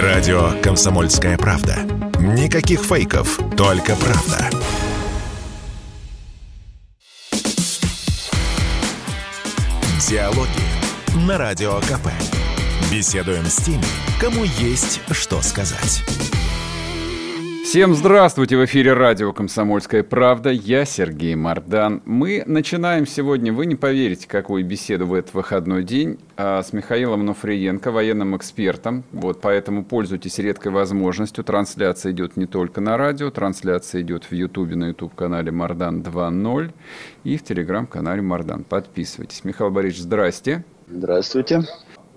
Радио «Комсомольская правда». Никаких фейков, только правда. Диалоги на Радио КП. Беседуем с теми, кому есть что сказать. Всем здравствуйте! В эфире радио «Комсомольская правда». Я Сергей Мордан. Мы начинаем сегодня, вы не поверите, какую беседу в этот выходной день а, с Михаилом Нуфриенко, военным экспертом. Вот, поэтому пользуйтесь редкой возможностью. Трансляция идет не только на радио, трансляция идет в Ютубе на YouTube-канале Мордан 2.0 и в Телеграм-канале Мордан. Подписывайтесь. Михаил Борисович, здрасте. Здравствуйте.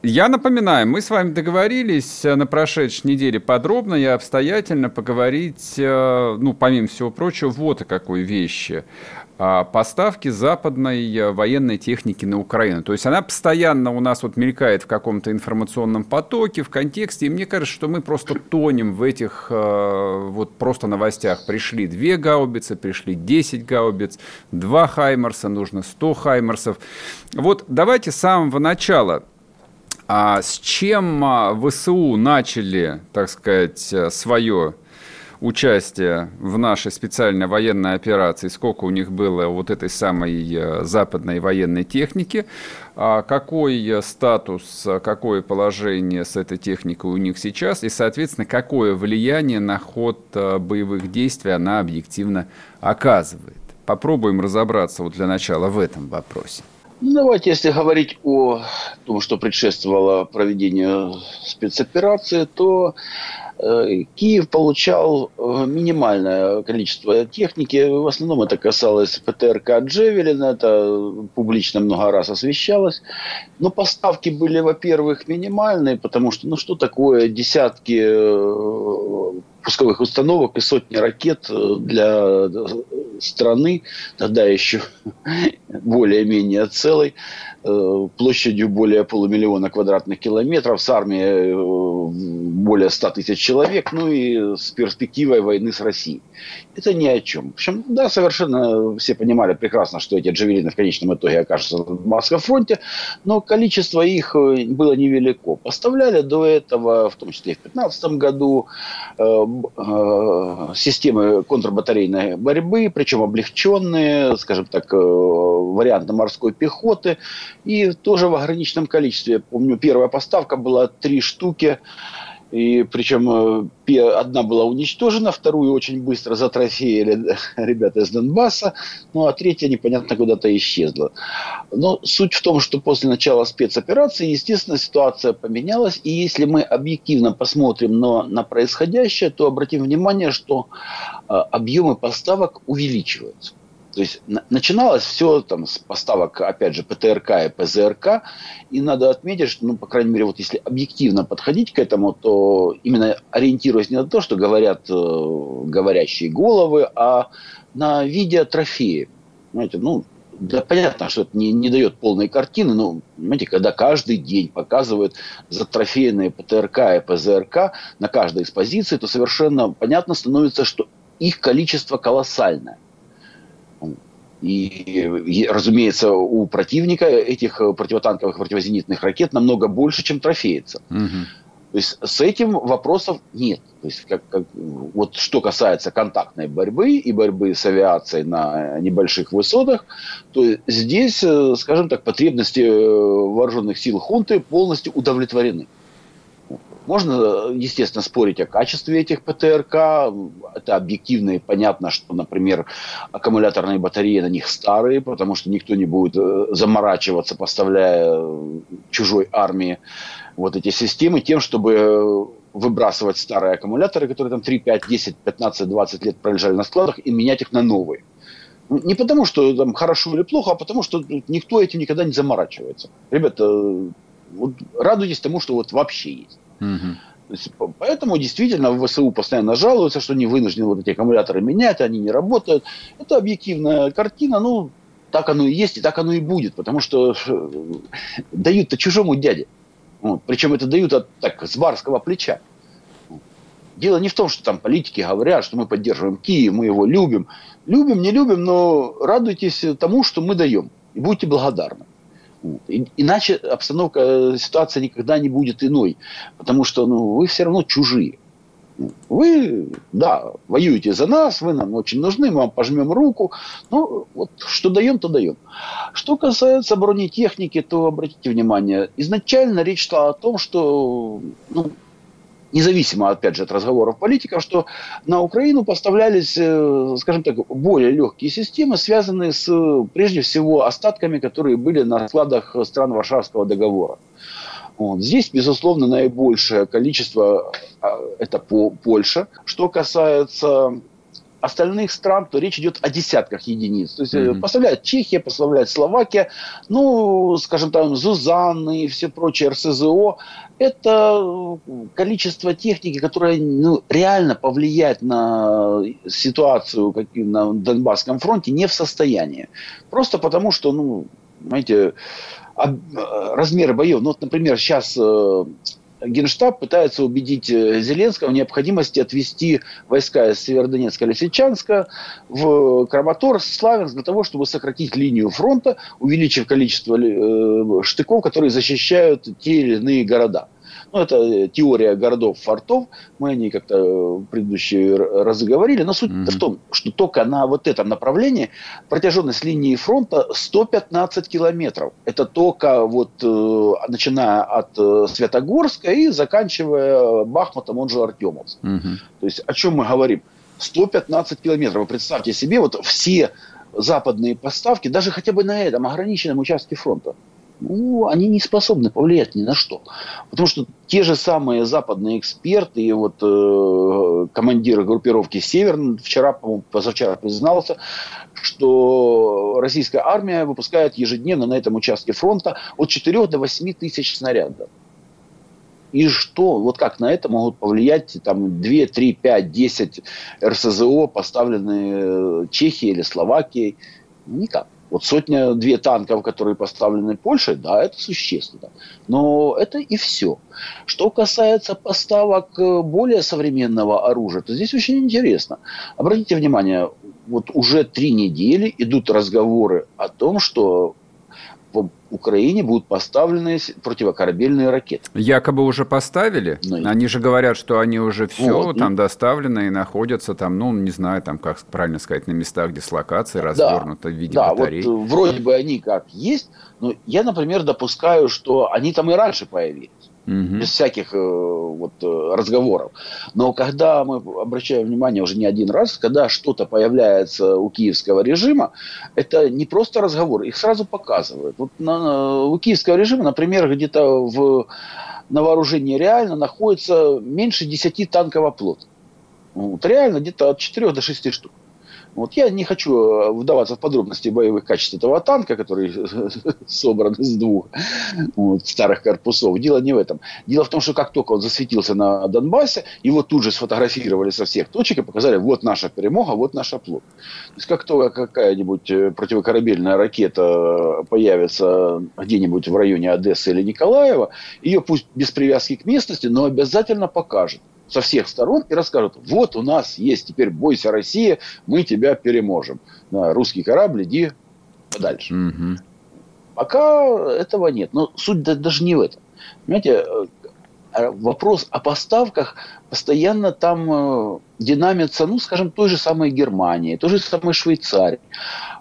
Я напоминаю, мы с вами договорились э, на прошедшей неделе подробно и обстоятельно поговорить, э, ну, помимо всего прочего, вот о какой вещи. Поставки западной э, военной техники на Украину. То есть она постоянно у нас вот мелькает в каком-то информационном потоке, в контексте, и мне кажется, что мы просто тонем в этих вот просто новостях. Пришли две гаубицы, пришли 10 гаубиц, два Хаймерса, нужно 100 Хаймерсов. Вот давайте с самого начала – а с чем а, ВСУ начали, так сказать, э, свое участие в нашей специальной военной операции, сколько у них было вот этой самой э, западной военной техники, а какой статус, какое положение с этой техникой у них сейчас, и, соответственно, какое влияние на ход э, боевых действий она объективно оказывает. Попробуем разобраться вот для начала в этом вопросе. Ну, давайте, если говорить о том, что предшествовало проведению спецоперации, то э, Киев получал э, минимальное количество техники. В основном это касалось ПТРК «Джевелин», это публично много раз освещалось. Но поставки были, во-первых, минимальные, потому что, ну, что такое десятки э, пусковых установок и сотни ракет для страны, тогда еще более-менее целой, площадью более полумиллиона квадратных километров, с армией э, более 100 тысяч человек, ну и с перспективой войны с Россией. Это ни о чем. В общем, да, совершенно все понимали прекрасно, что эти джавелины в конечном итоге окажутся на Москве фронте, но количество их э, было невелико. Поставляли до этого, в том числе и в 2015 году, системы контрбатарейной борьбы, причем облегченные, скажем так, варианты морской пехоты, и тоже в ограниченном количестве. Помню, первая поставка была три штуки. И причем э, одна была уничтожена, вторую очень быстро затрофеяли ребята из Донбасса, ну а третья непонятно куда-то исчезла. Но суть в том, что после начала спецоперации, естественно, ситуация поменялась. И если мы объективно посмотрим на, на происходящее, то обратим внимание, что э, объемы поставок увеличиваются. То есть начиналось все там с поставок, опять же, ПТРК и ПЗРК. И надо отметить, что, ну, по крайней мере, вот если объективно подходить к этому, то именно ориентируясь не на то, что говорят э, говорящие головы, а на видеотрофеи. Знаете, ну, да, понятно, что это не, не дает полной картины, но, понимаете, когда каждый день показывают затрофейные ПТРК и ПЗРК на каждой из позиций, то совершенно понятно становится, что их количество колоссальное. И, разумеется, у противника этих противотанковых противозенитных ракет намного больше, чем трофеется. Угу. То есть с этим вопросов нет. То есть как, как, вот что касается контактной борьбы и борьбы с авиацией на небольших высотах, то здесь, э, скажем так, потребности э, вооруженных сил хунты полностью удовлетворены. Можно, естественно, спорить о качестве этих ПТРК. Это объективно и понятно, что, например, аккумуляторные батареи на них старые, потому что никто не будет э, заморачиваться, поставляя чужой армии вот эти системы тем, чтобы выбрасывать старые аккумуляторы, которые там 3, 5, 10, 15, 20 лет пролежали на складах, и менять их на новые. Не потому, что там хорошо или плохо, а потому, что никто этим никогда не заморачивается. Ребята, вот радуйтесь тому, что вот вообще есть. Угу. поэтому действительно в ВСУ постоянно жалуются, что они вынуждены вот эти аккумуляторы менять, они не работают. Это объективная картина, ну, так оно и есть, и так оно и будет, потому что э, дают-то чужому дяде. Причем это дают от, так, с барского плеча. Дело не в том, что там политики говорят, что мы поддерживаем Киев, мы его любим. Любим, не любим, но радуйтесь тому, что мы даем. И будьте благодарны. Иначе обстановка, ситуация никогда не будет иной, потому что ну, вы все равно чужие. Вы, да, воюете за нас, вы нам очень нужны, мы вам пожмем руку. Ну, вот что даем, то даем. Что касается бронетехники, то обратите внимание, изначально речь шла о том, что ну, независимо, опять же, от разговоров политиков, что на Украину поставлялись, э, скажем так, более легкие системы, связанные с, прежде всего, остатками, которые были на складах стран Варшавского договора. Вот. Здесь, безусловно, наибольшее количество а, это по Польша. Что касается остальных стран, то речь идет о десятках единиц. То есть mm-hmm. поставляет Чехия, поставляет Словакия, ну, скажем там, Зузанны и все прочие РСЗО. Это количество техники, которое ну, реально повлиять на ситуацию как на Донбасском фронте не в состоянии. Просто потому, что, ну, знаете, размеры боев. Ну, вот, например, сейчас э, Генштаб пытается убедить э, Зеленского в необходимости отвести войска из Северодонецка, Лисичанска в Краматорск, Славянск для того, чтобы сократить линию фронта, увеличив количество э, штыков, которые защищают те или иные города. Ну, это э, теория городов-фортов. Мы о ней как-то в предыдущие разы говорили. Но суть mm-hmm. в том, что только на вот этом направлении протяженность линии фронта 115 километров. Это только вот э, начиная от э, Светогорска и заканчивая Бахмутом, он же Артемовск. Mm-hmm. То есть о чем мы говорим? 115 километров. Вы представьте себе, вот все западные поставки, даже хотя бы на этом ограниченном участке фронта, ну, они не способны повлиять ни на что. Потому что те же самые западные эксперты и вот э, командиры группировки «Север» вчера, по-моему, позавчера признался, что российская армия выпускает ежедневно на этом участке фронта от 4 до 8 тысяч снарядов. И что, вот как на это могут повлиять там 2, 3, 5, 10 РСЗО, поставленные Чехией или Словакией? Никак. Вот сотня-две танков, которые поставлены Польшей, да, это существенно. Но это и все. Что касается поставок э, более современного оружия, то здесь очень интересно. Обратите внимание, вот уже три недели идут разговоры о том, что в Украине будут поставлены противокорабельные ракеты. Якобы уже поставили? Ну, они же говорят, что они уже все вот, там ну, доставлены и находятся там, ну, не знаю, там, как правильно сказать, на местах дислокации, да, развернуто в виде да, батарей. Вот, э, вроде бы они как есть, но я, например, допускаю, что они там и раньше появились угу. без всяких э, вот, э, разговоров. Но когда мы обращаем внимание уже не один раз, когда что-то появляется у киевского режима, это не просто разговор, их сразу показывают. Вот на, у киевского режима, например, где-то в, на вооружении реально находится меньше 10 танков плот. Вот, реально где-то от 4 до 6 штук. Вот я не хочу э, вдаваться в подробности боевых качеств этого танка, который собран из двух вот, старых корпусов. Дело не в этом. Дело в том, что как только он засветился на Донбассе, его тут же сфотографировали со всех точек и показали, вот наша перемога, вот наша плод. То есть как только какая-нибудь э, противокорабельная ракета появится где-нибудь в районе Одессы или Николаева, ее пусть без привязки к местности, но обязательно покажет со всех сторон и расскажут, вот у нас есть теперь бойся Россия, мы тебя переможем. На русский корабль иди подальше. Угу. Пока этого нет. Но суть даже не в этом. Понимаете, э, вопрос о поставках постоянно там э, динамится, ну, скажем, той же самой Германии, той же самой Швейцарии.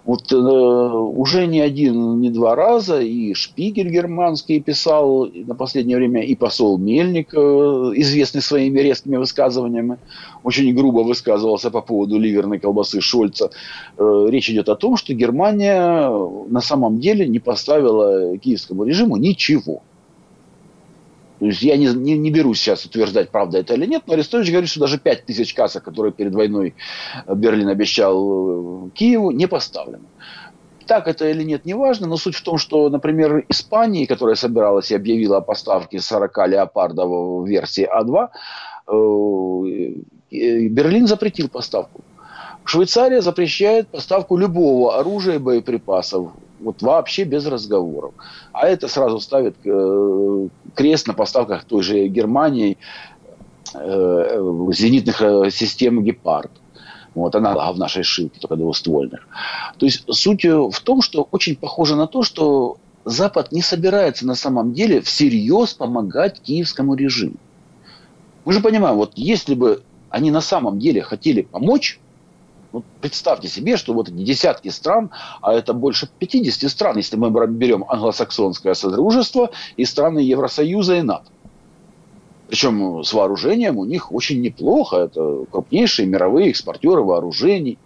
Вот э, уже не один, не два раза и Шпигель германский писал на последнее время, и посол Мельник, э, известный своими резкими высказываниями, очень грубо высказывался по поводу ливерной колбасы Шольца. Э, речь идет о том, что Германия на самом деле не поставила киевскому режиму ничего. То есть я не, не, не берусь сейчас утверждать, правда это или нет, но Арестович говорит, что даже 5 тысяч кассок, которые перед войной Берлин обещал э, Киеву, не поставлено. Так это или нет, не важно, но суть в том, что, например, Испания, которая собиралась и объявила о поставке 40 леопардов в версии А2, э, э, Берлин запретил поставку. Швейцария запрещает поставку любого оружия и боеприпасов вот вообще без разговоров. А это сразу ставит э, крест на поставках той же Германии э, зенитных э, систем «Гепард». Вот, аналогов нашей шилки, только двуствольных. То есть суть в том, что очень похоже на то, что Запад не собирается на самом деле всерьез помогать киевскому режиму. Мы же понимаем, вот если бы они на самом деле хотели помочь, вот представьте себе, что вот эти десятки стран, а это больше 50 стран, если мы берем англосаксонское содружество и страны Евросоюза и НАТО. Причем с вооружением у них очень неплохо. Это крупнейшие мировые экспортеры вооружений.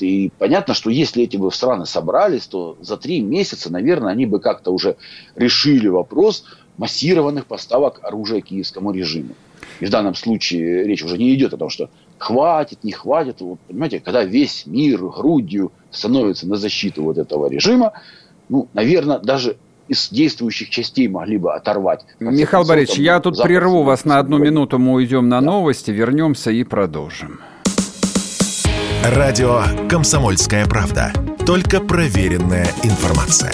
И понятно, что если эти бы страны собрались, то за три месяца, наверное, они бы как-то уже решили вопрос массированных поставок оружия киевскому режиму. И в данном случае речь уже не идет о том, что хватит, не хватит. Вот, понимаете, когда весь мир грудью становится на защиту вот этого режима, ну, наверное, даже из действующих частей могли бы оторвать. Михаил Борисович, я тут прерву вас на одну минуту, мы уйдем на да. новости, вернемся и продолжим. Радио «Комсомольская правда». Только проверенная информация.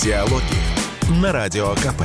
Диалоги на Радио КП.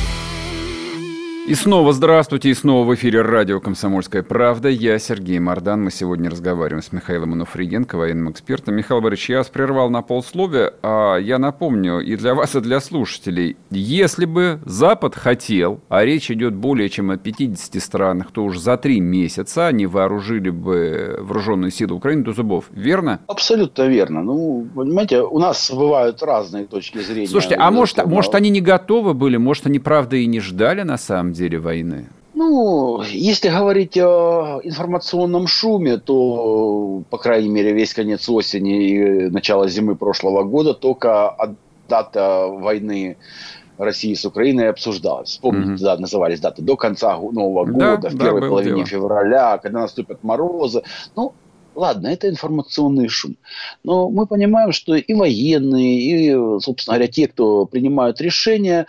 И снова здравствуйте, и снова в эфире радио «Комсомольская правда». Я Сергей Мордан. Мы сегодня разговариваем с Михаилом Ануфриенко, военным экспертом. Михаил Борисович, я вас прервал на полсловия. А я напомню и для вас, и для слушателей. Если бы Запад хотел, а речь идет более чем о 50 странах, то уж за три месяца они вооружили бы вооруженные силы Украины до зубов. Верно? Абсолютно верно. Ну, понимаете, у нас бывают разные точки зрения. Слушайте, а может, может они не готовы были, может они правда и не ждали на самом деле? Деле войны? Ну, если говорить о информационном шуме, то, по крайней мере, весь конец осени и начало зимы прошлого года только дата войны России с Украиной обсуждалась. Вспомните, mm-hmm. да, назывались даты до конца Нового года, да, в первой да, половине дело. февраля, когда наступят морозы. Ну, Ладно, это информационный шум. Но мы понимаем, что и военные, и, собственно говоря, те, кто принимают решения,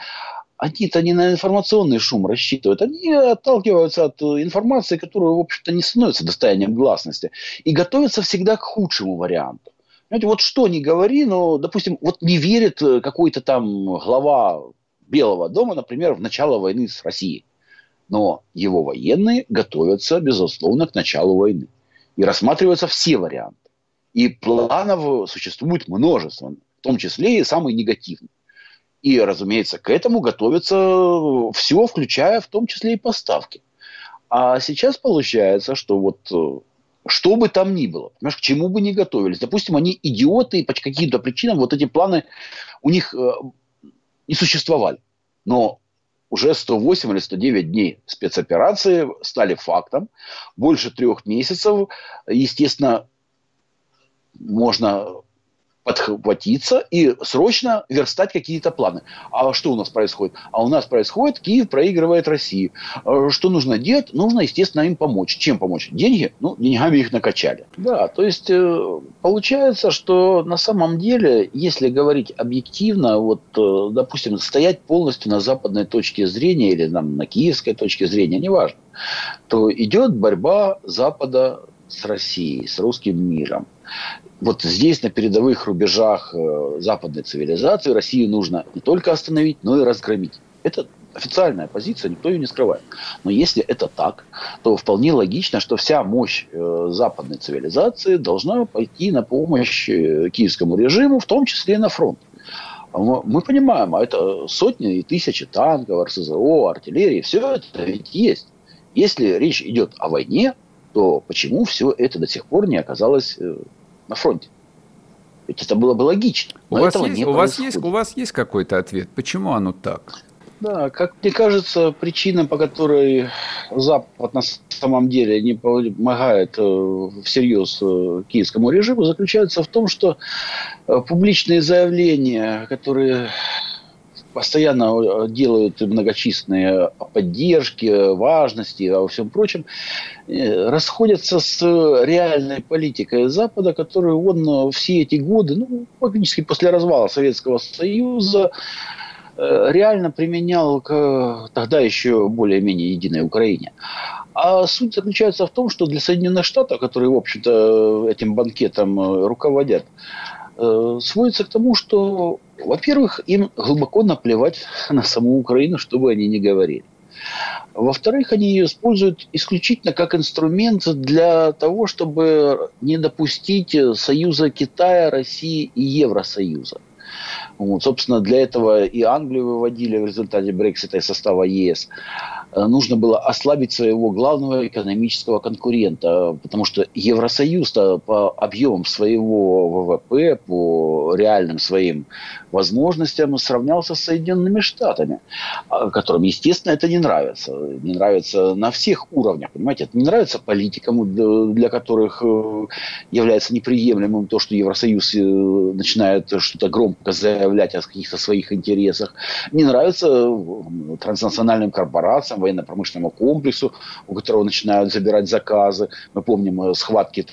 они-то не на информационный шум рассчитывают, они отталкиваются от информации, которая, в общем-то, не становится достоянием гласности, и готовятся всегда к худшему варианту. Знаете, вот что ни говори, но, допустим, вот не верит какой-то там глава Белого дома, например, в начало войны с Россией. Но его военные готовятся, безусловно, к началу войны. И рассматриваются все варианты. И планов существует множество, в том числе и самый негативный. И, разумеется, к этому готовится все, включая в том числе и поставки. А сейчас получается, что вот э, что бы там ни было, понимаешь, к чему бы ни готовились. Допустим, они идиоты, и по каким-то причинам вот эти планы у них э, не существовали. Но уже 108 или 109 дней спецоперации стали фактом. Больше трех месяцев, естественно, можно подхватиться и срочно верстать какие-то планы. А что у нас происходит? А у нас происходит, Киев проигрывает России. А что нужно делать? Нужно, естественно, им помочь. Чем помочь? Деньги? Ну, деньгами их накачали. Да, то есть э, получается, что на самом деле, если говорить объективно, вот, э, допустим, стоять полностью на западной точке зрения или там, на киевской точке зрения, неважно, то идет борьба Запада с Россией, с русским миром вот здесь, на передовых рубежах э, западной цивилизации, Россию нужно не только остановить, но и разгромить. Это официальная позиция, никто ее не скрывает. Но если это так, то вполне логично, что вся мощь э, западной цивилизации должна пойти на помощь э, киевскому режиму, в том числе и на фронт. А мы понимаем, а это сотни и тысячи танков, РСЗО, артиллерии, все это ведь есть. Если речь идет о войне, то почему все это до сих пор не оказалось на фронте. Ведь это было бы логично. У вас, есть, у, вас есть, у вас есть какой-то ответ? Почему оно так? Да, как мне кажется, причина, по которой Запад на самом деле не помогает э, всерьез э, киевскому режиму, заключается в том, что э, публичные заявления, которые постоянно э, делают многочисленные поддержки, важности, а во всем прочем, э, расходятся с реальной политикой Запада, которую он все эти годы, ну, фактически после развала Советского Союза, э, реально применял к тогда еще более-менее единой Украине. А суть заключается в том, что для Соединенных Штатов, которые, в общем-то, этим банкетом руководят, сводится к тому, что во-первых, им глубоко наплевать на саму Украину, что бы они ни говорили. Во-вторых, они ее используют исключительно как инструмент для того, чтобы не допустить союза Китая, России и Евросоюза. Вот, собственно, для этого и Англию выводили в результате Брексита из состава ЕС. Э, нужно было ослабить своего главного экономического конкурента, потому что Евросоюз по объемам своего ВВП, по реальным своим возможностям сравнялся с Соединенными Штатами, а, которым, естественно, это не нравится. Не нравится на всех уровнях, понимаете? Это не нравится политикам, для которых э, является неприемлемым то, что Евросоюз э, начинает что-то громко заявлять о каких-то своих интересах. Не нравится транснациональным корпорациям, военно-промышленному комплексу, у которого начинают забирать заказы. Мы помним э, схватки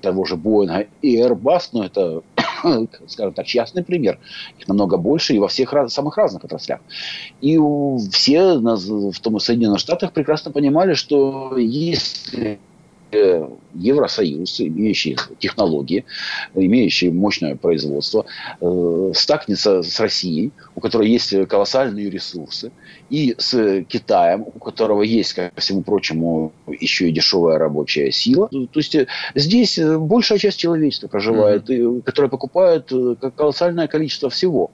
того же Боинга и Airbus, но это, скажем так, частный пример. Их намного больше и во всех раз, самых разных отраслях. И все в том Соединенных Штатах прекрасно понимали, что если Э, Евросоюз, имеющий технологии, имеющий мощное производство, э, стакнется с Россией, у которой есть колоссальные ресурсы, и с Китаем, у которого есть, ко всему прочему, еще и дешевая рабочая сила. То есть э, здесь большая часть человечества проживает, mm-hmm. которая покупает колоссальное количество всего.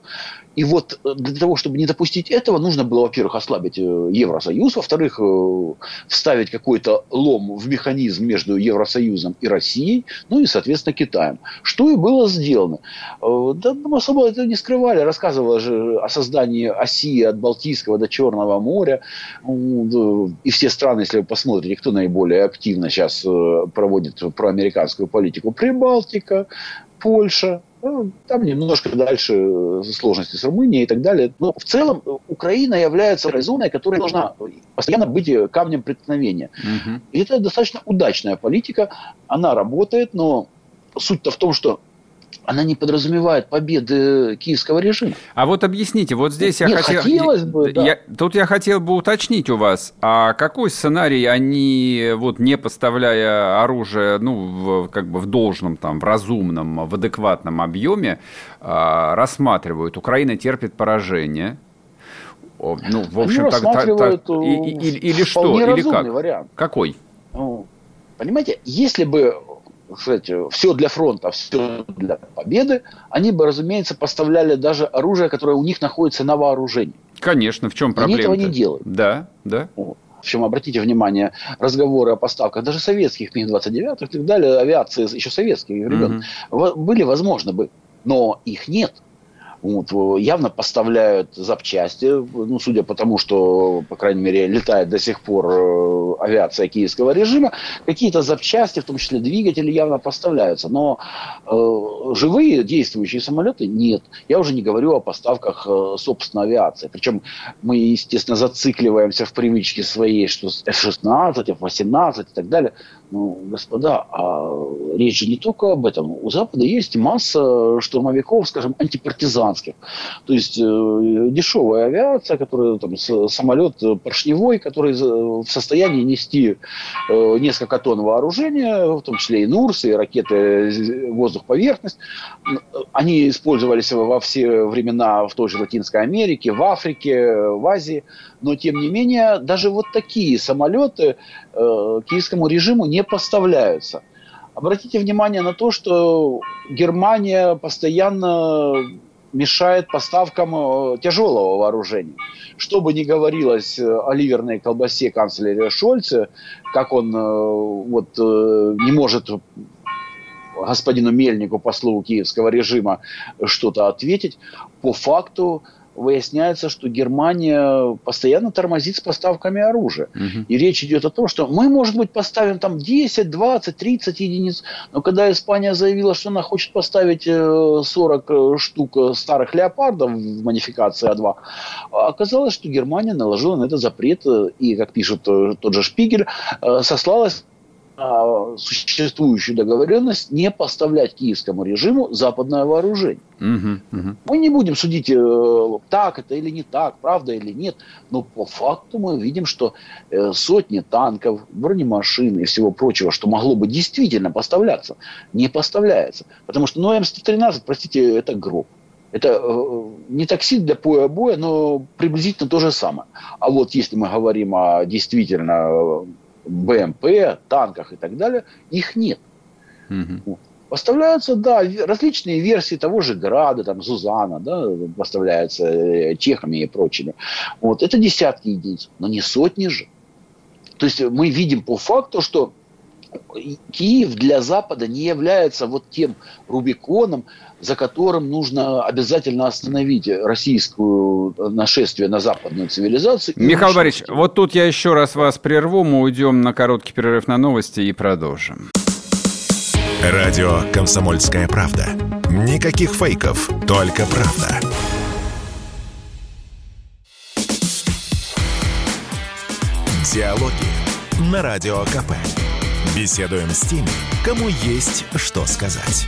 И вот э, для того, чтобы не допустить этого, нужно было, во-первых, ослабить э, Евросоюз, во-вторых, э, вставить какой-то лом в механизм между Евросоюзом и Россией, ну и, соответственно, Китаем. Что и было сделано. Да, мы особо это не скрывали. Рассказывала же о создании оси от Балтийского до Черного моря. И все страны, если вы посмотрите, кто наиболее активно сейчас проводит проамериканскую политику, Прибалтика, Польша, ну, там немножко дальше э, сложности с Румынией и так далее. Но в целом э, Украина является зоной, которая должна постоянно быть э, камнем преткновения. Угу. И это достаточно удачная политика. Она работает, но суть-то в том, что она не подразумевает победы киевского режима. А вот объясните, вот здесь Нет, я хотел... Хотелось бы, да. я, тут я хотел бы уточнить у вас, а какой сценарий они, вот не поставляя оружие, ну, в, как бы в должном, там, в разумном, в адекватном объеме, а, рассматривают? Украина терпит поражение, ну, в общем, так, так, так, и, и, или что, или как? Вариант. Какой? Ну, понимаете, если бы сказать, все для фронта, все для победы, они бы, разумеется, поставляли даже оружие, которое у них находится на вооружении. Конечно, в чем проблема? Они этого не делают. Да, да. Вот. В общем, обратите внимание, разговоры о поставках даже советских МиГ-29 и так далее, авиации еще советских времен, угу. были возможны бы, но их нет. Вот, явно поставляют запчасти, ну, судя по тому, что, по крайней мере, летает до сих пор э, авиация киевского режима, какие-то запчасти, в том числе двигатели, явно поставляются. Но э, живые действующие самолеты нет. Я уже не говорю о поставках э, собственной авиации. Причем мы, естественно, зацикливаемся в привычке своей, что F-16, F-18 и так далее. Ну, господа, а речь же не только об этом. У Запада есть масса штурмовиков, скажем, антипартизанских. То есть э, дешевая авиация, которая там, самолет поршневой, который в состоянии нести э, несколько тонн вооружения, в том числе и Нурсы, и ракеты воздух-поверхность. Они использовались во все времена в той же Латинской Америке, в Африке, в Азии. Но, тем не менее, даже вот такие самолеты э, киевскому режиму не поставляются. Обратите внимание на то, что Германия постоянно мешает поставкам э, тяжелого вооружения. Что бы ни говорилось о ливерной колбасе канцлера Шольца, как он э, вот, э, не может господину Мельнику, послу киевского режима, что-то ответить, по факту выясняется, что Германия постоянно тормозит с поставками оружия. Угу. И речь идет о том, что мы, может быть, поставим там 10, 20, 30 единиц, но когда Испания заявила, что она хочет поставить 40 э, э, штук старых леопардов в манификации А2, оказалось, что Германия наложила на это запрет, э, и, как пишет тот же Шпигель, сослалась существующую договоренность не поставлять киевскому режиму западное вооружение. Угу, угу. Мы не будем судить, э, так это или не так, правда или нет, но по факту мы видим, что э, сотни танков, бронемашин и всего прочего, что могло бы действительно поставляться, не поставляется. Потому что ну, М113, простите, это гроб. Это э, не токсид для поя-боя, но приблизительно то же самое. А вот если мы говорим о действительно БМП, танках и так далее, их нет. Угу. Поставляются, да, различные версии того же Града, там, Зузана, да, поставляются э, чехами и прочими. Вот, это десятки единиц, но не сотни же. То есть мы видим по факту, что Киев для Запада не является вот тем Рубиконом, за которым нужно обязательно остановить российскую нашествие на западную цивилизацию. Михаил Борисович, вот тут я еще раз вас прерву, мы уйдем на короткий перерыв на новости и продолжим. Радио «Комсомольская правда». Никаких фейков, только правда. Диалоги на Радио КП. Беседуем с теми, кому есть что сказать.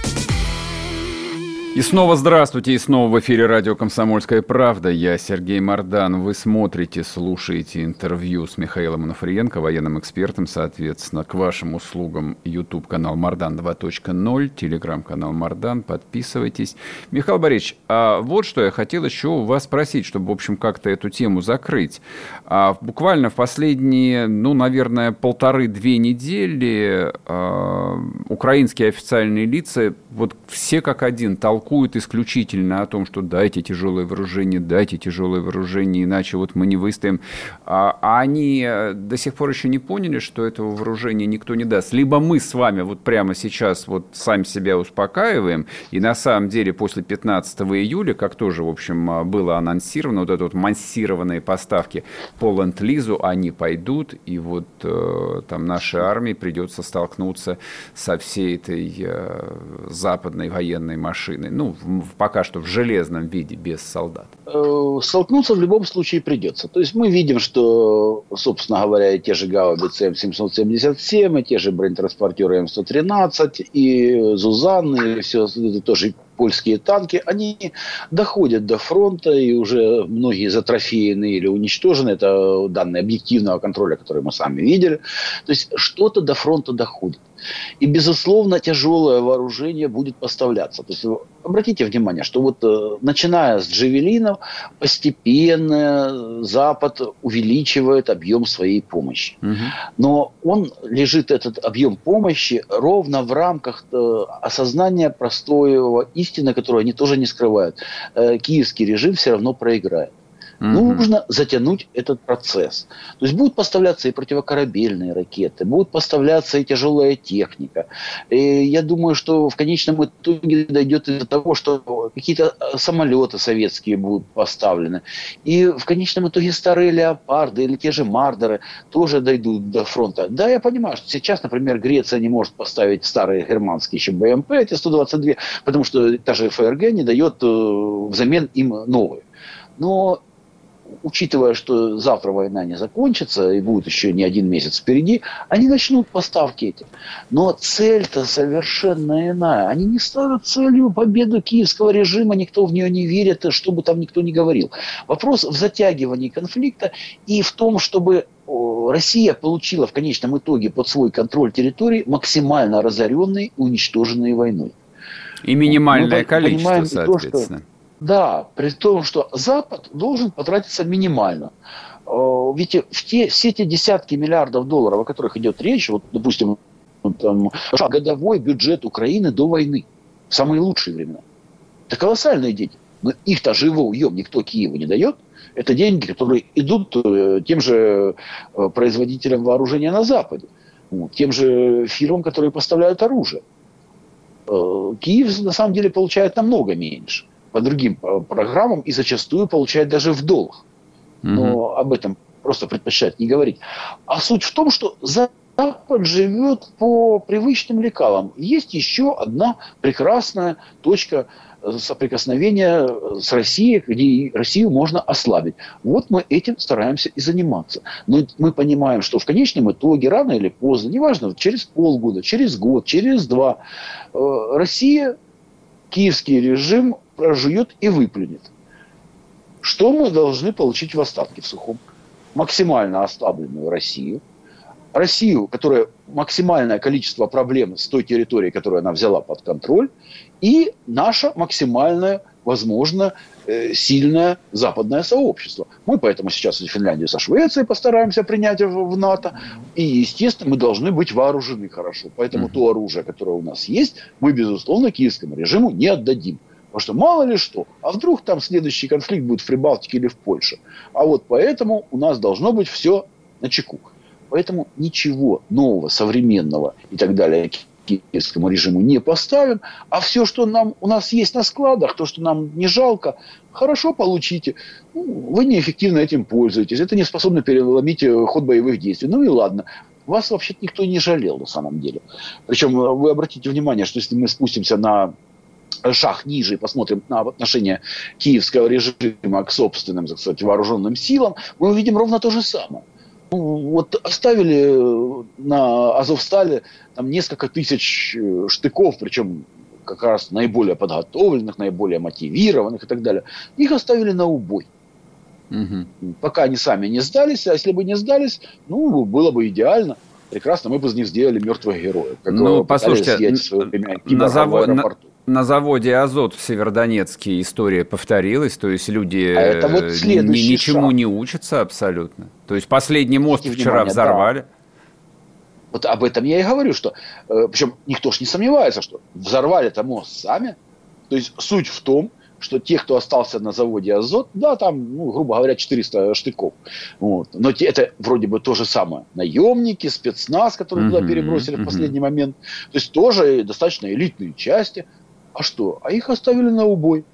И снова здравствуйте, и снова в эфире радио «Комсомольская правда». Я Сергей Мордан. Вы смотрите, слушаете интервью с Михаилом Анафриенко, военным экспертом, соответственно, к вашим услугам YouTube-канал Мордан 2.0, телеграм-канал Мордан. Подписывайтесь. Михаил Борисович, а вот что я хотел еще у вас спросить, чтобы, в общем, как-то эту тему закрыть. А буквально в последние, ну, наверное, полторы-две недели а, украинские официальные лица, вот все как один, толкают толкуют исключительно о том, что дайте тяжелое вооружение, дайте тяжелое вооружение, иначе вот мы не выстоим. А, а они э, до сих пор еще не поняли, что этого вооружения никто не даст. Либо мы с вами вот прямо сейчас вот сами себя успокаиваем, и на самом деле после 15 июля, как тоже, в общем, а, было анонсировано, вот это вот массированные поставки по ленд-лизу, они пойдут, и вот э, там нашей армии придется столкнуться со всей этой э, западной военной машиной ну, пока что в железном виде, без солдат? Э, столкнуться в любом случае придется. То есть мы видим, что, собственно говоря, и те же гаубицы М777, и те же бронетранспортеры М113, и Зузанны, и все это тоже польские танки, они доходят до фронта, и уже многие затрофеены или уничтожены. Это данные объективного контроля, которые мы сами видели. То есть что-то до фронта доходит. И, безусловно, тяжелое вооружение будет поставляться. То есть, обратите внимание, что вот э, начиная с джавелинов, постепенно Запад увеличивает объем своей помощи. Угу. Но он лежит, этот объем помощи, ровно в рамках э, осознания простого истины, которую они тоже не скрывают. Э, киевский режим все равно проиграет. Угу. Нужно затянуть этот процесс. То есть будут поставляться и противокорабельные ракеты, будут поставляться и тяжелая техника. И я думаю, что в конечном итоге дойдет до того, что какие-то э, самолеты советские будут поставлены. И в конечном итоге старые леопарды или те же мардеры тоже дойдут до фронта. Да, я понимаю, что сейчас, например, Греция не может поставить старые германские еще БМП, эти 122, потому что та же ФРГ не дает э, взамен им новые. Но учитывая, что завтра война не закончится и будет еще не один месяц впереди, они начнут поставки эти. Но цель-то совершенно иная. Они не ставят целью победу киевского режима, никто в нее не верит, что бы там никто не говорил. Вопрос в затягивании конфликта и в том, чтобы Россия получила в конечном итоге под свой контроль территории максимально разоренные уничтоженные войной. И минимальное количество, соответственно. То, что да, при том, что Запад должен потратиться минимально. Э, ведь в те, все те десятки миллиардов долларов, о которых идет речь, вот, допустим, там, годовой бюджет Украины до войны, в самые лучшие времена, это колоссальные деньги. Но их-то живьем никто Киеву не дает. Это деньги, которые идут э, тем же э, производителям вооружения на Западе, тем же фирмам, которые поставляют оружие. Киев на самом деле получает намного меньше по другим э, программам и зачастую получает даже в долг. Но об этом просто предпочитают не говорить. А суть в том, что Запад живет по привычным лекалам. Есть еще одна прекрасная точка э, соприкосновения с Россией, где Россию можно ослабить. Вот мы этим стараемся и заниматься. Но мы понимаем, что в конечном итоге, рано или поздно, неважно, через полгода, через год, через два, э, Россия, киевский режим прожует и выплюнет. Что мы должны получить в остатке в сухом? Максимально ослабленную Россию. Россию, которая максимальное количество проблем с той территорией, которую она взяла под контроль, и наше максимальное возможно, э, сильное западное сообщество. Мы поэтому сейчас в Финляндию со Швецией постараемся принять в НАТО. И, естественно, мы должны быть вооружены хорошо. Поэтому то оружие, которое у нас есть, мы, безусловно, киевскому режиму не отдадим. Потому что мало ли что, а вдруг там следующий конфликт будет в Прибалтике или в Польше. А вот поэтому у нас должно быть все на чеку. Поэтому ничего нового, современного и так далее киевскому режиму не поставим, а все, что нам, у нас есть на складах, то, что нам не жалко, хорошо получите. Ну, вы неэффективно этим пользуетесь. Это не способно переломить э, ход боевых действий. Ну и ладно. Вас вообще никто не жалел на самом деле. Причем э, вы обратите внимание, что если мы спустимся на шаг ниже и посмотрим на отношение киевского режима к собственным, так сказать, вооруженным силам, мы увидим ровно то же самое. Ну, вот оставили на Азовстале там несколько тысяч э, штыков, причем как раз наиболее подготовленных, наиболее мотивированных и так далее. Их оставили на убой. Угу. Пока они сами не сдались, а если бы не сдались, ну, было бы идеально. Прекрасно, мы бы из них сделали мертвых героев. Ну, послушайте, на, завод, на, на заводе «Азот» в Северодонецке история повторилась, то есть люди а это вот ни, ничему шаг. не учатся абсолютно. То есть последний мост Обратите вчера внимание, взорвали. Да. Вот об этом я и говорю, что э, причем никто ж не сомневается, что взорвали это мост сами. То есть суть в том, что те, кто остался на заводе «Азот», да, там, ну, грубо говоря, 400 штыков. Вот. Но те, это вроде бы то же самое. Наемники, спецназ, которые туда перебросили в последний момент. То есть тоже достаточно элитные части – а что? А их оставили на убой.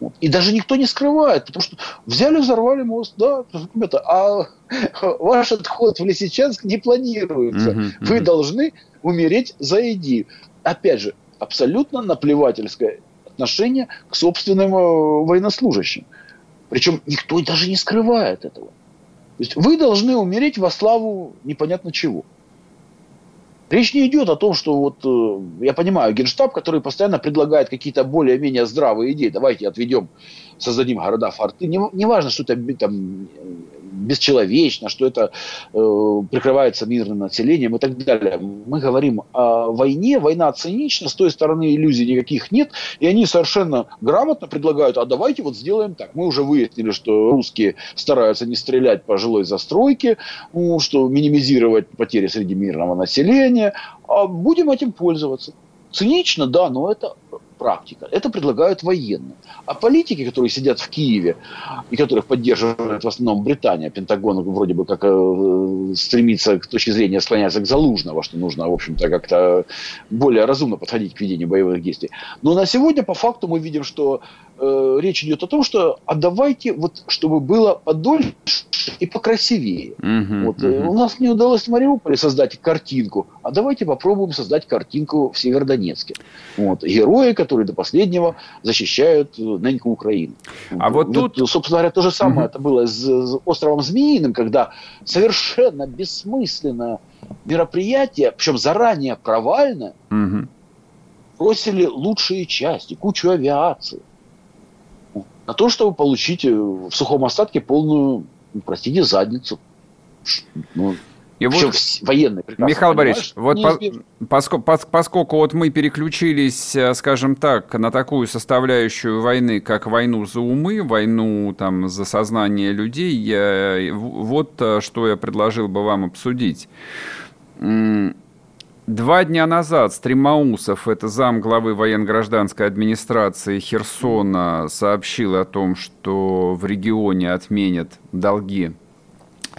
Вот. И даже никто не скрывает, потому что взяли, взорвали мост, да, ребята, а ваш отход в Лисичанск не планируется. Вы должны умереть за идею. Опять же, абсолютно наплевательское отношение к собственным э, военнослужащим. Причем никто даже не скрывает этого. То есть вы должны умереть во славу непонятно чего. Речь не идет о том, что вот, э, я понимаю, Генштаб, который постоянно предлагает какие-то более-менее здравые идеи, давайте отведем, создадим города-форты, не, не важно, что это там бесчеловечно, что это э, прикрывается мирным населением и так далее. Мы говорим о войне, война цинична, с той стороны иллюзий никаких нет, и они совершенно грамотно предлагают, а давайте вот сделаем так. Мы уже выяснили, что русские стараются не стрелять по жилой застройке, ну, что минимизировать потери среди мирного населения, а будем этим пользоваться. Цинично, да, но это практика. Это предлагают военные. А политики, которые сидят в Киеве и которых поддерживает в основном Британия, Пентагон вроде бы как э, стремится к точки зрения склоняется к Залужного, что нужно, в общем-то, как-то более разумно подходить к ведению боевых действий. Но на сегодня по факту мы видим, что э, речь идет о том, что а давайте вот, чтобы было подольше и покрасивее. Uh-huh, вот, uh-huh. У нас не удалось в Мариуполе создать картинку, а давайте попробуем создать картинку в Северодонецке. Вот, герои, которые до последнего защищают э, неньку Украину. А вот, вот тут... Собственно говоря, то же самое uh-huh. это было с, с островом Змеиным, когда совершенно бессмысленное мероприятие, причем заранее провальное, uh-huh. бросили лучшие части, кучу авиации на то, чтобы получить э, в сухом остатке полную ну, простите, задницу. Ну, и вот, военный Михаил Борисович, вот по, поскольку, поскольку вот мы переключились, э, скажем так, на такую составляющую войны, как войну за умы, войну там за сознание людей, я, вот э, что я предложил бы вам обсудить. Два дня назад Стримаусов, это зам главы военно-гражданской администрации Херсона, сообщил о том, что в регионе отменят долги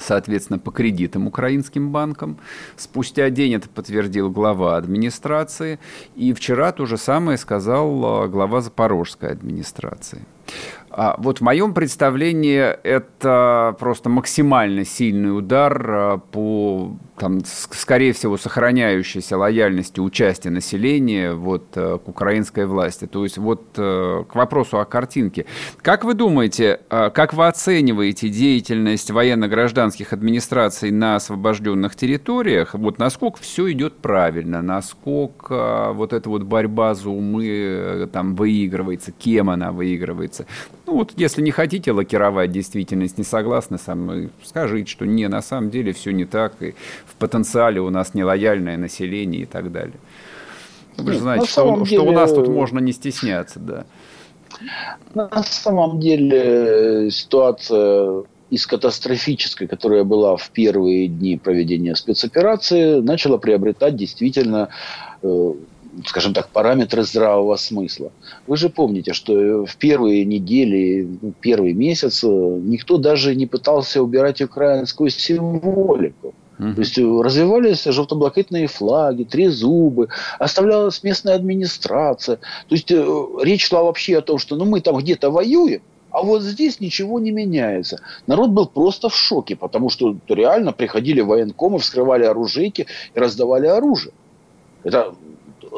соответственно, по кредитам украинским банкам. Спустя день это подтвердил глава администрации. И вчера то же самое сказал а, глава Запорожской администрации. А вот в моем представлении это просто максимально сильный удар а, по, там, скорее всего, сохраняющейся лояльности участия населения вот, э, к украинской власти. То есть вот э, к вопросу о картинке. Как вы думаете, как вы оцениваете деятельность военно-гражданских администраций на освобожденных территориях? Вот насколько все идет правильно, насколько вот эта вот борьба за умы э, там выигрывается, кем она выигрывается? Ну вот, если не хотите лакировать действительность, не согласны со мной, скажите, что не, на самом деле все не так, и в потенциале у нас нелояльное население и так далее. Вы же знаете, что, деле... что у нас тут можно не стесняться, да. На самом деле ситуация из катастрофической, которая была в первые дни проведения спецоперации, начала приобретать действительно э, скажем так, параметры здравого смысла. Вы же помните, что в первые недели, первый месяц э, никто даже не пытался убирать украинскую символику. То есть э, развивались желтоблакитные флаги, три зубы, оставлялась местная администрация. То есть э, речь шла вообще о том, что ну, мы там где-то воюем, а вот здесь ничего не меняется. Народ был просто в шоке, потому что реально приходили военкомы, вскрывали оружейки и раздавали оружие. Это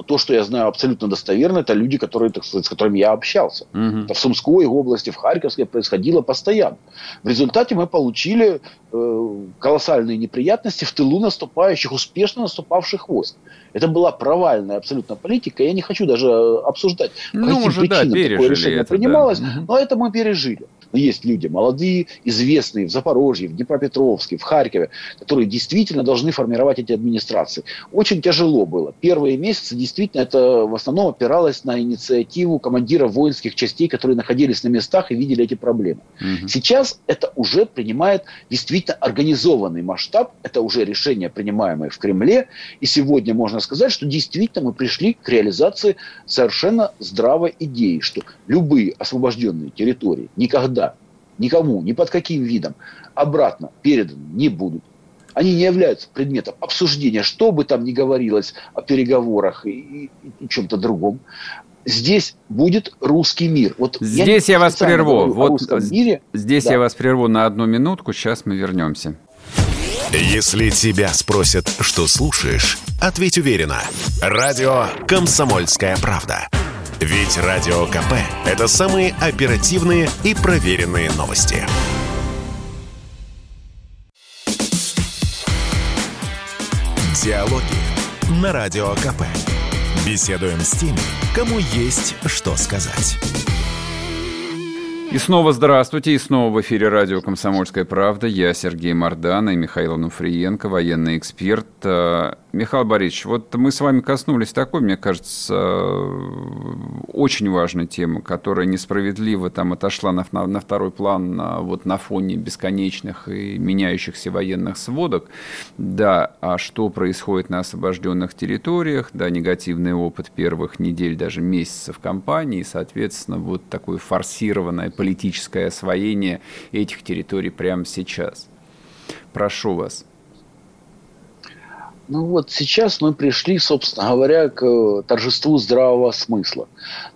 то, что я знаю абсолютно достоверно, это люди, которые, так сказать, с которыми я общался. Угу. В Сумской области, в Харьковской происходило постоянно. В результате мы получили э, колоссальные неприятности в тылу наступающих, успешно наступавших войск. Это была провальная абсолютно политика. Я не хочу даже обсуждать, ну, по каким уже, причинам да, такое решение это, принималось, да. но это мы пережили. Но есть люди молодые, известные в Запорожье, в Днепропетровске, в Харькове, которые действительно должны формировать эти администрации. Очень тяжело было. Первые месяцы действительно это в основном опиралось на инициативу командиров воинских частей, которые находились на местах и видели эти проблемы. Угу. Сейчас это уже принимает действительно организованный масштаб, это уже решение, принимаемое в Кремле, и сегодня можно сказать, что действительно мы пришли к реализации совершенно здравой идеи, что любые освобожденные территории никогда никому, ни под каким видом обратно переданы не будут. Они не являются предметом обсуждения, что бы там ни говорилось о переговорах и, и, и чем-то другом. Здесь будет русский мир. Вот здесь я, я вас прерву. Вот мире. Здесь да. я вас прерву на одну минутку. Сейчас мы вернемся. Если тебя спросят, что слушаешь, ответь уверенно. Радио «Комсомольская правда». Ведь Радио КП – это самые оперативные и проверенные новости. Диалоги на Радио КП. Беседуем с теми, кому есть что сказать. И снова здравствуйте, и снова в эфире радио «Комсомольская правда». Я Сергей Мордан и Михаил Ануфриенко, военный эксперт. Э, Михаил Борисович, вот мы с вами коснулись такой, мне кажется, очень важной темы, которая несправедливо там отошла на, на, на второй план на, вот на фоне бесконечных и меняющихся военных сводок. Да, а что происходит на освобожденных территориях, да, негативный опыт первых недель, даже месяцев кампании, соответственно, вот такое форсированное политическое освоение этих территорий прямо сейчас. Прошу вас. Ну вот сейчас мы пришли, собственно говоря, к э, торжеству здравого смысла.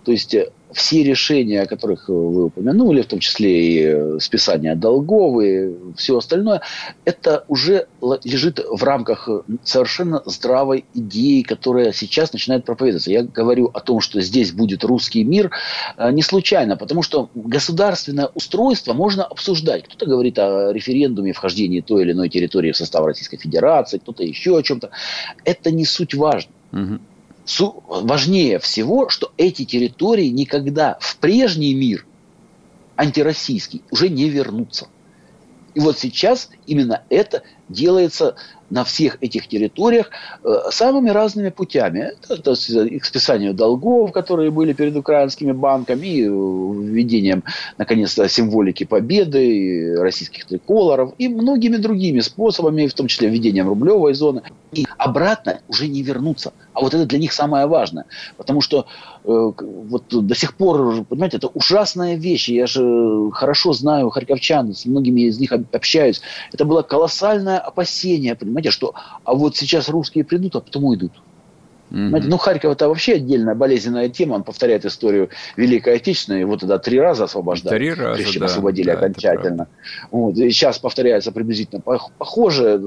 То есть э, все решения, о которых вы упомянули, в том числе и э, списание долгов и все остальное, это уже лежит в рамках совершенно здравой идеи, которая сейчас начинает проповедоваться. Я говорю о том, что здесь будет русский мир э, не случайно, потому что государственное устройство можно обсуждать. Кто-то говорит о референдуме, вхождении той или иной территории в состав Российской Федерации, кто-то еще о чем-то. Это не суть важно. Угу важнее всего, что эти территории никогда в прежний мир антироссийский уже не вернутся. И вот сейчас именно это делается на всех этих территориях э, самыми разными путями. Это, это к списанию долгов, которые были перед украинскими банками, и введением, наконец-то, символики победы, российских триколоров, и многими другими способами, в том числе введением рублевой зоны. И обратно уже не вернуться. А вот это для них самое важное. Потому что э, вот до сих пор, понимаете, это ужасная вещь. Я же хорошо знаю харьковчан, с многими из них общаюсь. Это было колоссальное опасение, понимаете, что а вот сейчас русские придут, а потом уйдут. Mm-hmm. Ну, Харьков это вообще отдельная болезненная тема. Он повторяет историю Великой Отечественной. Его тогда три раза освобождали. Три раза, прежде чем да, освободили да, окончательно. Вот. И сейчас повторяется приблизительно похоже.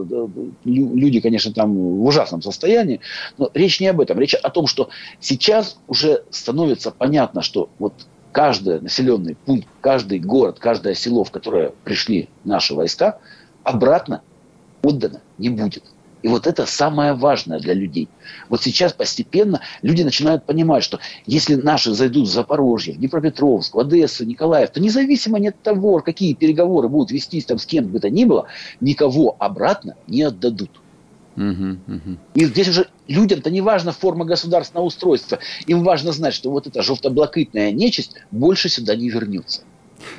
Люди, конечно, там в ужасном состоянии. Но речь не об этом. Речь о том, что сейчас уже становится понятно, что вот каждый населенный пункт, каждый город, каждое село, в которое пришли наши войска, обратно отдано не будет. И вот это самое важное для людей. Вот сейчас постепенно люди начинают понимать, что если наши зайдут в Запорожье, в Днепропетровск, в Одессу, Николаев, то независимо от того, какие переговоры будут вестись там с кем бы то ни было, никого обратно не отдадут. Угу, угу. И здесь уже людям-то не важна форма государственного устройства. Им важно знать, что вот эта желтоблакитная нечисть больше сюда не вернется.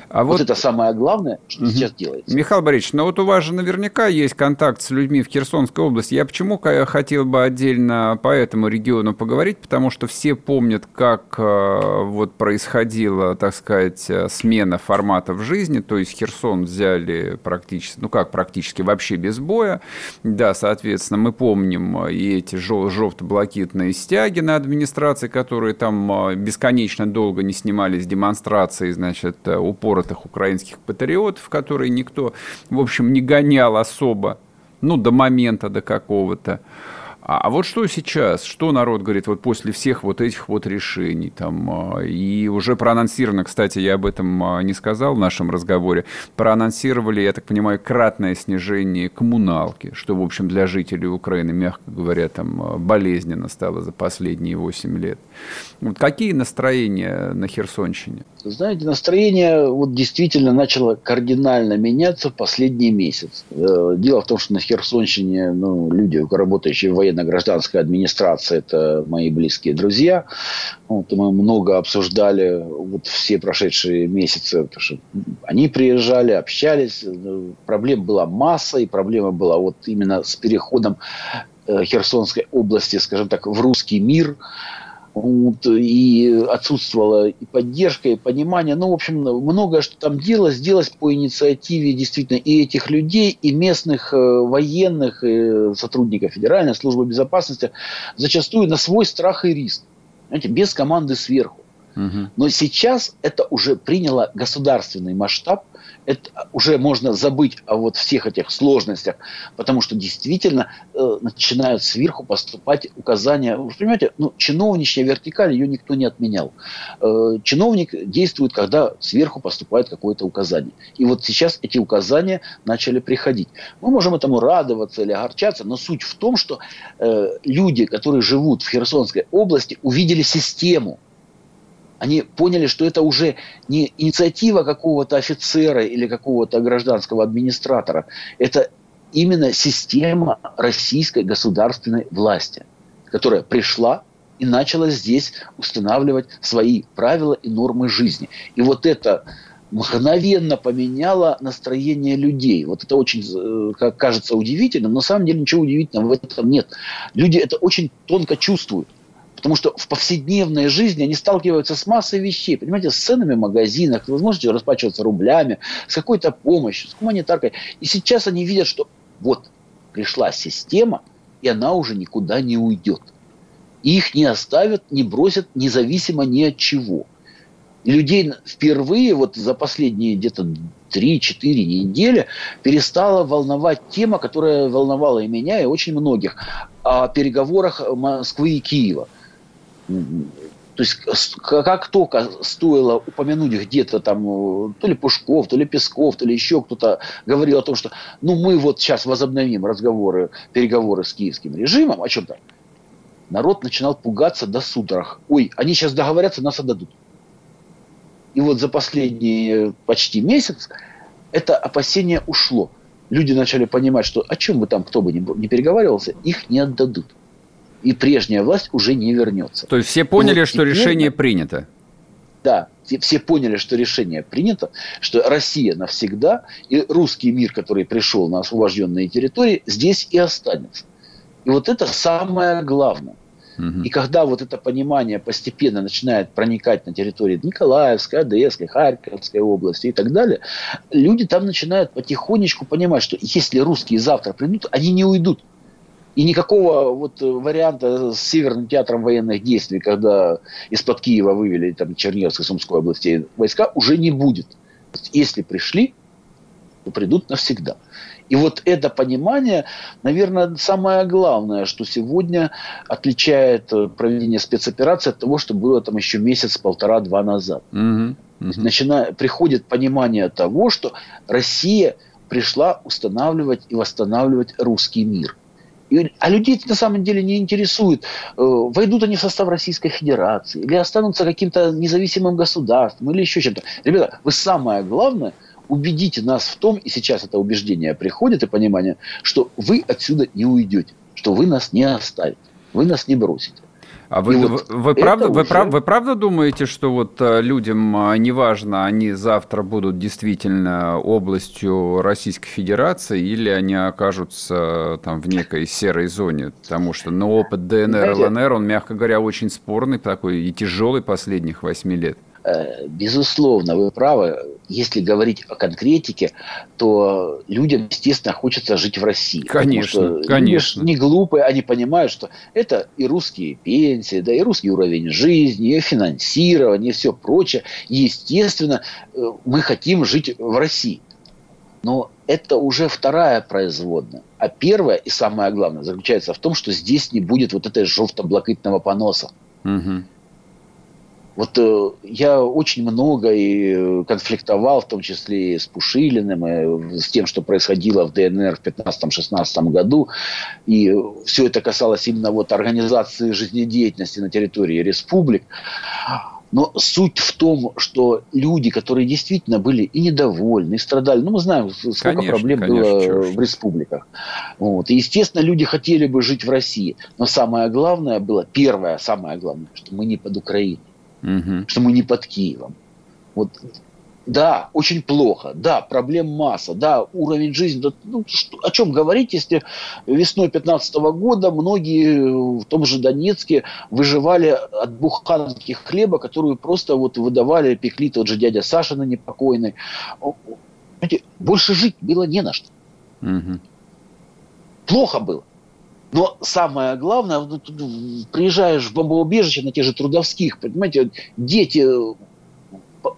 А вот, вот это самое главное, что угу. сейчас делается. Михаил Борисович, ну вот у вас же наверняка есть контакт с людьми в Херсонской области. Я почему хотел бы отдельно по этому региону поговорить, потому что все помнят, как э, вот происходила, так сказать, э, смена формата в жизни, то есть Херсон взяли практически, ну как практически вообще без боя. Да, соответственно, мы помним и эти желто-блокитные стяги на администрации, которые там э, бесконечно долго не снимались демонстрации, значит, упоротых украинских патриотов, которые никто, в общем, не гонял особо, ну, до момента, до какого-то. А, а вот что сейчас? Что народ говорит вот после всех вот этих вот решений? Там, а, и уже проанонсировано, кстати, я об этом а, не сказал в нашем разговоре, проанонсировали, я так понимаю, кратное снижение коммуналки, что, в общем, для жителей Украины, мягко говоря, там болезненно стало за последние 8 лет. Вот какие настроения на Херсонщине? Знаете, настроение вот действительно начало кардинально меняться в последний месяц. Э, дело в том, что на Херсонщине ну, люди, работающие в военно-гражданской администрации, это мои близкие друзья. Вот, мы много обсуждали вот все прошедшие месяцы, потому что они приезжали, общались. Проблем была масса, и проблема была вот именно с переходом э, Херсонской области, скажем так, в русский мир – вот, и отсутствовала и поддержка, и понимание. Ну, в общем, многое, что там делалось, делалось по инициативе действительно и этих людей, и местных э, военных, и сотрудников Федеральной службы безопасности, зачастую на свой страх и риск. Знаете, без команды сверху. Но сейчас это уже приняло государственный масштаб, это уже можно забыть о вот всех этих сложностях, потому что действительно э, начинают сверху поступать указания. Вы понимаете, ну, чиновничья вертикаль, ее никто не отменял. Э, чиновник действует, когда сверху поступает какое-то указание. И вот сейчас эти указания начали приходить. Мы можем этому радоваться или огорчаться, но суть в том, что э, люди, которые живут в Херсонской области, увидели систему – они поняли, что это уже не инициатива какого-то офицера или какого-то гражданского администратора. Это именно система российской государственной власти, которая пришла и начала здесь устанавливать свои правила и нормы жизни. И вот это мгновенно поменяло настроение людей. Вот это очень, э, как кажется, удивительно, но на самом деле ничего удивительного в этом нет. Люди это очень тонко чувствуют. Потому что в повседневной жизни они сталкиваются с массой вещей. Понимаете, с ценами в магазинах, вы можете расплачиваться рублями, с какой-то помощью, с гуманитаркой. И сейчас они видят, что вот пришла система, и она уже никуда не уйдет. И их не оставят, не бросят независимо ни от чего. Людей впервые вот за последние где-то 3-4 недели перестала волновать тема, которая волновала и меня, и очень многих, о переговорах Москвы и Киева. То есть как только стоило упомянуть где-то там э, то ли Пушков, то ли Песков, то ли еще кто-то говорил о том, что ну мы вот сейчас возобновим разговоры, переговоры с киевским режимом о чем-то, народ начинал пугаться до судорог. Ой, они сейчас договорятся, нас отдадут. И вот за последний почти месяц это опасение ушло. Люди начали понимать, что о чем бы там кто бы ни переговаривался, их не отдадут и прежняя власть уже не вернется. То есть все поняли, вот что решение принято? Да, все поняли, что решение принято, что Россия навсегда и русский мир, который пришел на освобожденные территории, здесь и останется. И вот это самое главное. И когда вот это понимание постепенно начинает проникать на территории Николаевской, Одесской, Харьковской области и так далее, люди там начинают потихонечку понимать, что если русские завтра придут, они не уйдут. И никакого вот варианта с Северным театром военных действий, когда из-под Киева вывели там, Черниговской, Сумской области войска, уже не будет. Если пришли, то придут навсегда. И вот это понимание, наверное, самое главное, что сегодня отличает э, проведение спецоперации от того, что было там еще месяц, полтора-два назад. Угу, угу. Начина... Приходит понимание того, что Россия пришла устанавливать и восстанавливать русский мир – а людей на самом деле не интересует, э, войдут они в состав Российской Федерации, или останутся каким-то независимым государством, или еще чем-то. Ребята, вы самое главное, убедите нас в том, и сейчас это убеждение приходит и понимание, что вы отсюда не уйдете. что вы нас не оставите, вы нас не бросите. А вы, вот вы, правда, уже... вы, прав, вы правда думаете, что вот э, людям а, неважно, они завтра будут действительно областью Российской Федерации или они окажутся там в некой серой зоне? Потому что ну, опыт ДНР, Знаете, ЛНР, он, мягко говоря, очень спорный такой и тяжелый последних восьми лет. Э, безусловно, вы правы. Если говорить о конкретике, то людям, естественно, хочется жить в России. Конечно, конечно. Не глупые, они понимают, что это и русские пенсии, да, и русский уровень жизни, и финансирование, и все прочее. Естественно, э, мы хотим жить в России. Но это уже вторая производная. А первая и самое главное заключается в том, что здесь не будет вот этой желто-блакитного поноса. Угу. Вот э, я очень много и э, конфликтовал, в том числе и с Пушилиным, и с тем, что происходило в ДНР в 15-16 году. И все это касалось именно вот организации жизнедеятельности на территории республик. Но суть в том, что люди, которые действительно были и недовольны, и страдали, ну мы знаем, сколько конечно, проблем конечно, было чушь. в республиках. Вот. И, естественно, люди хотели бы жить в России. Но самое главное было, первое, самое главное, что мы не под Украиной угу. что мы не под Киевом. Вот, да, очень плохо, да, проблем масса, да, уровень жизни, да, ну, что, о чем говорить, если весной 2015 года многие в том же Донецке выживали от буханки хлеба, которую просто вот выдавали, пекли тот же дядя Саша на непокойный. Знаете, больше жить было не на что. Угу. Плохо было. Но самое главное, приезжаешь в бомбоубежище на тех же трудовских, понимаете, дети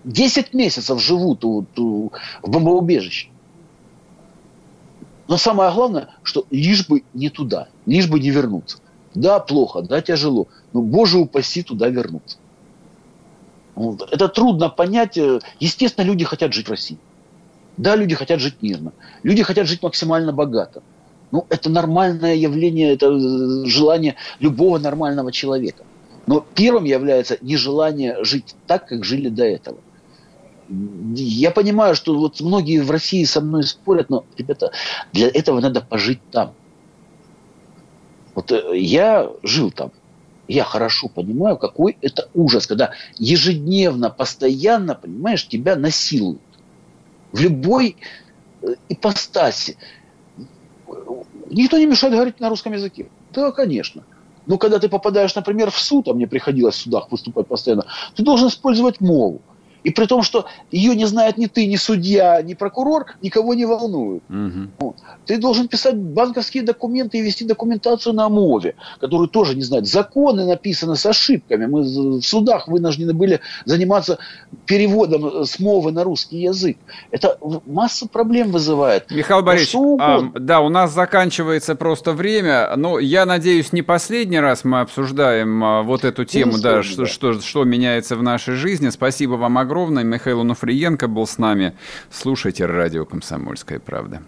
10 месяцев живут в бомбоубежище. Но самое главное, что лишь бы не туда, лишь бы не вернуться. Да, плохо, да, тяжело, но, боже упаси, туда вернуться. Это трудно понять. Естественно, люди хотят жить в России. Да, люди хотят жить мирно. Люди хотят жить максимально богато. Ну, это нормальное явление, это желание любого нормального человека. Но первым является нежелание жить так, как жили до этого. Я понимаю, что вот многие в России со мной спорят, но, ребята, для этого надо пожить там. Вот э, я жил там. Я хорошо понимаю, какой это ужас, когда ежедневно, постоянно, понимаешь, тебя насилуют. В любой э, ипостаси. Никто не мешает говорить на русском языке. Да, конечно. Но когда ты попадаешь, например, в суд, а мне приходилось в судах выступать постоянно, ты должен использовать мову. И при том, что ее не знает ни ты, ни судья, ни прокурор, никого не волнует. Угу. Ты должен писать банковские документы и вести документацию на мове, которую тоже не знают. Законы написаны с ошибками. Мы в судах вынуждены были заниматься переводом с мовы на русский язык. Это массу проблем вызывает. Михаил Борисович, а, да, у нас заканчивается просто время. Но я надеюсь, не последний раз мы обсуждаем а, вот эту тему, да, что. Что, что меняется в нашей жизни. Спасибо вам огромное огромное. Михаил Онуфриенко был с нами. Слушайте радио «Комсомольская правда».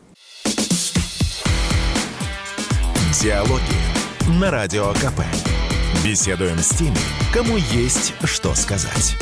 Диалоги на Радио КП. Беседуем с теми, кому есть что сказать.